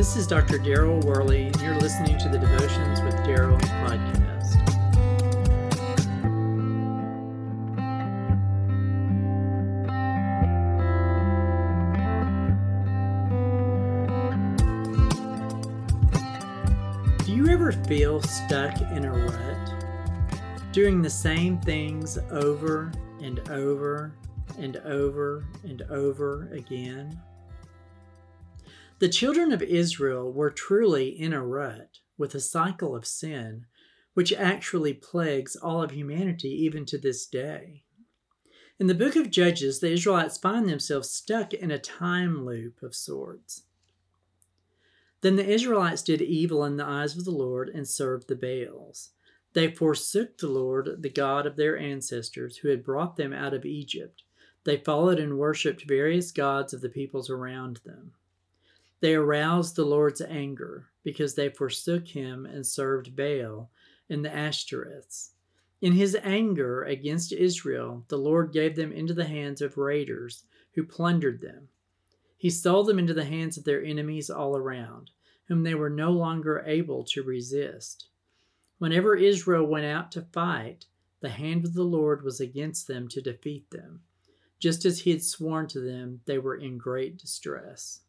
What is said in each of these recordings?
This is Dr. Daryl Worley, and you're listening to the Devotions with Daryl podcast. Do you ever feel stuck in a rut? Doing the same things over and over and over and over again? The children of Israel were truly in a rut with a cycle of sin, which actually plagues all of humanity even to this day. In the book of Judges, the Israelites find themselves stuck in a time loop of sorts. Then the Israelites did evil in the eyes of the Lord and served the Baals. They forsook the Lord, the God of their ancestors, who had brought them out of Egypt. They followed and worshipped various gods of the peoples around them. They aroused the Lord's anger because they forsook him and served Baal and the Ashtoreths. In his anger against Israel, the Lord gave them into the hands of raiders who plundered them. He sold them into the hands of their enemies all around, whom they were no longer able to resist. Whenever Israel went out to fight, the hand of the Lord was against them to defeat them. Just as he had sworn to them, they were in great distress.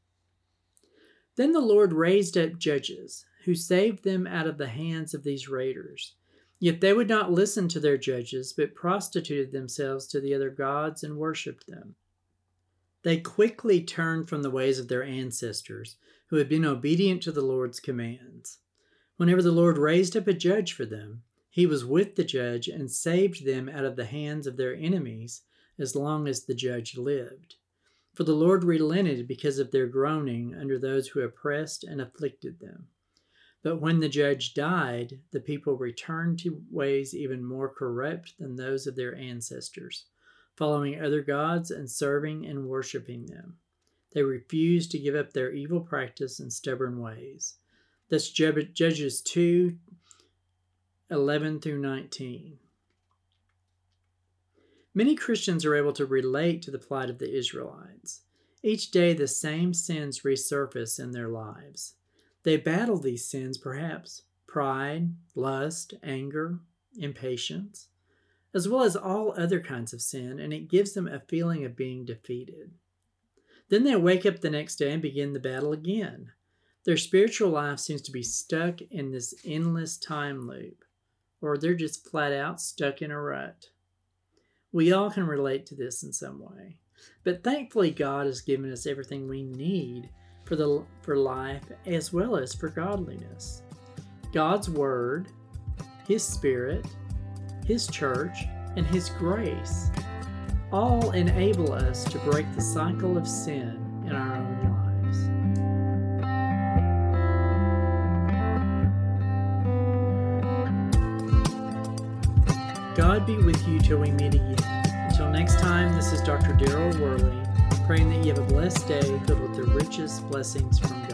Then the Lord raised up judges, who saved them out of the hands of these raiders. Yet they would not listen to their judges, but prostituted themselves to the other gods and worshipped them. They quickly turned from the ways of their ancestors, who had been obedient to the Lord's commands. Whenever the Lord raised up a judge for them, he was with the judge and saved them out of the hands of their enemies as long as the judge lived. For the Lord relented because of their groaning under those who oppressed and afflicted them. But when the judge died, the people returned to ways even more corrupt than those of their ancestors, following other gods and serving and worshiping them. They refused to give up their evil practice and stubborn ways. That's Judges 2 11 through 19. Many Christians are able to relate to the plight of the Israelites. Each day, the same sins resurface in their lives. They battle these sins, perhaps pride, lust, anger, impatience, as well as all other kinds of sin, and it gives them a feeling of being defeated. Then they wake up the next day and begin the battle again. Their spiritual life seems to be stuck in this endless time loop, or they're just flat out stuck in a rut. We all can relate to this in some way. But thankfully, God has given us everything we need for, the, for life as well as for godliness. God's Word, His Spirit, His church, and His grace all enable us to break the cycle of sin in our own lives. God be with you till we meet again. Until next time, this is Dr. Daryl Worley, praying that you have a blessed day filled with the richest blessings from God.